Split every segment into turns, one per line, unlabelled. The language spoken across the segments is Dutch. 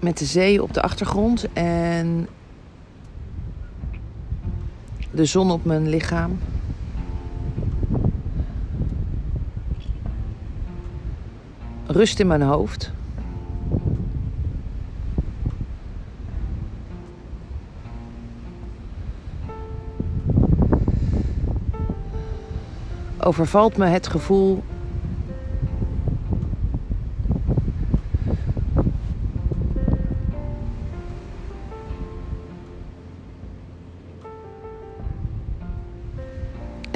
met de zee op de achtergrond en de zon op mijn lichaam. Rust in mijn hoofd. Overvalt me het gevoel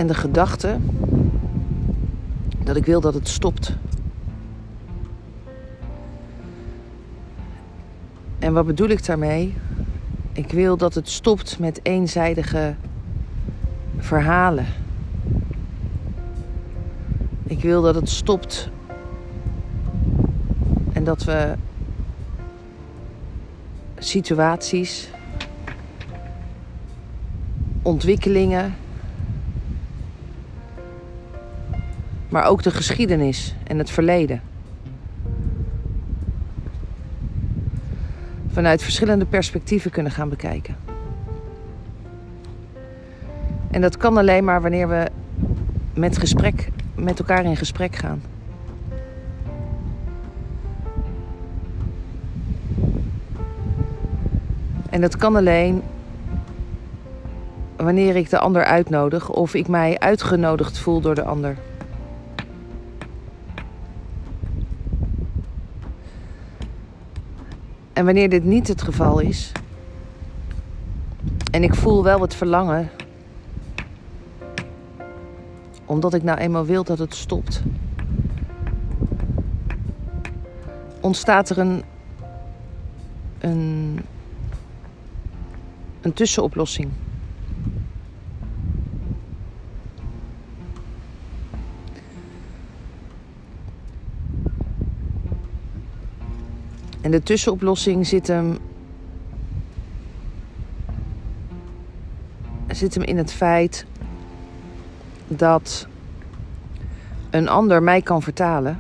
En de gedachte dat ik wil dat het stopt. En wat bedoel ik daarmee? Ik wil dat het stopt met eenzijdige verhalen. Ik wil dat het stopt en dat we situaties, ontwikkelingen, maar ook de geschiedenis en het verleden. Vanuit verschillende perspectieven kunnen gaan bekijken. En dat kan alleen maar wanneer we met, gesprek, met elkaar in gesprek gaan. En dat kan alleen wanneer ik de ander uitnodig of ik mij uitgenodigd voel door de ander. En wanneer dit niet het geval is, en ik voel wel het verlangen, omdat ik nou eenmaal wil dat het stopt, ontstaat er een, een, een tussenoplossing. En de tussenoplossing zit hem, zit hem in het feit dat een ander mij kan vertalen.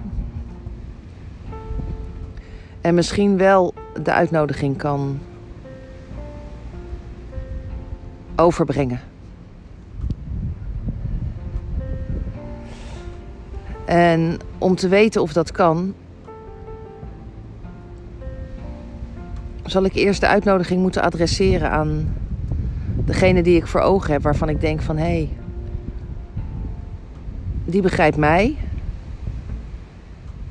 En misschien wel de uitnodiging kan overbrengen. En om te weten of dat kan, zal ik eerst de uitnodiging moeten adresseren aan degene die ik voor ogen heb, waarvan ik denk van hé, hey, die begrijpt mij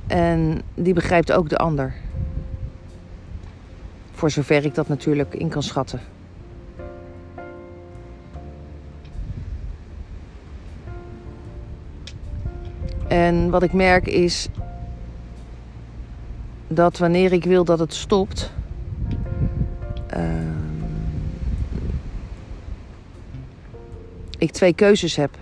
en die begrijpt ook de ander. Voor zover ik dat natuurlijk in kan schatten. En wat ik merk is dat wanneer ik wil dat het stopt, ik twee keuzes heb.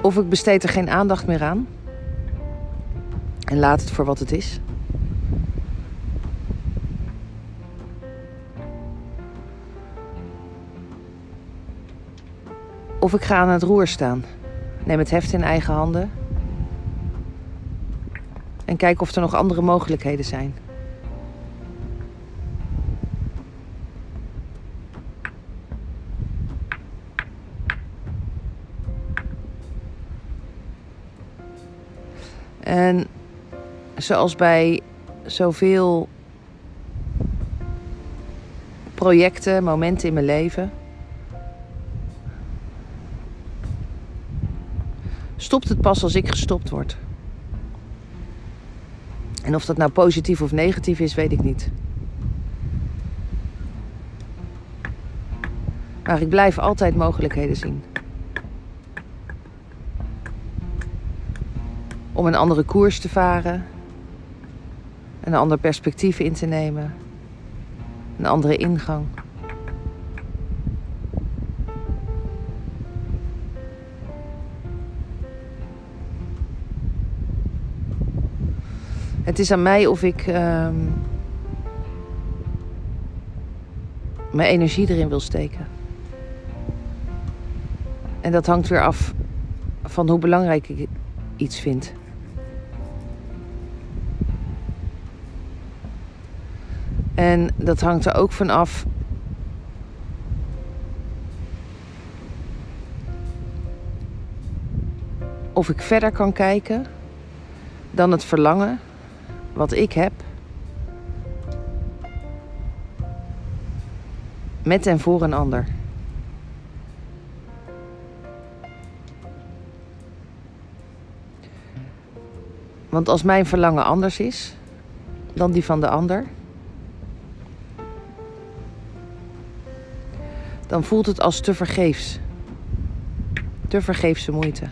Of ik besteed er geen aandacht meer aan en laat het voor wat het is. Of ik ga aan het roer staan. Neem het heft in eigen handen. En kijk of er nog andere mogelijkheden zijn. En zoals bij zoveel projecten, momenten in mijn leven. Stopt het pas als ik gestopt word. En of dat nou positief of negatief is, weet ik niet. Maar ik blijf altijd mogelijkheden zien. om een andere koers te varen, een ander perspectief in te nemen, een andere ingang. Het is aan mij of ik um, mijn energie erin wil steken. En dat hangt weer af van hoe belangrijk ik iets vind. En dat hangt er ook van af of ik verder kan kijken dan het verlangen wat ik heb met en voor een ander. Want als mijn verlangen anders is dan die van de ander, dan voelt het als te vergeefs. Te vergeefse moeite.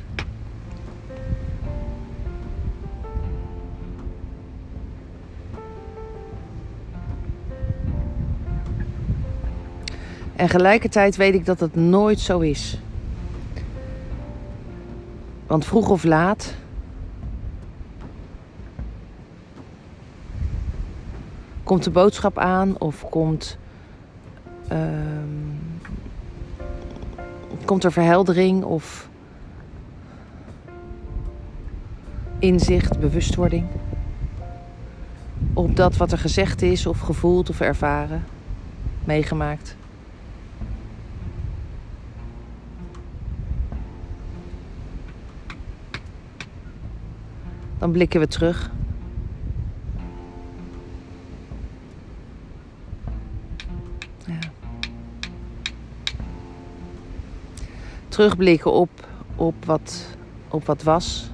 En gelijkertijd weet ik dat het nooit zo is. Want vroeg of laat komt de boodschap aan of komt, um, komt er verheldering of inzicht, bewustwording op dat wat er gezegd is of gevoeld of ervaren, meegemaakt. Dan blikken we terug. Ja. Terugblikken op, op, wat, op wat was.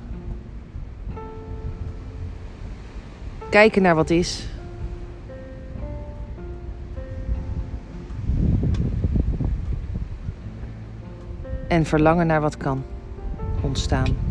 Kijken naar wat is. En verlangen naar wat kan ontstaan.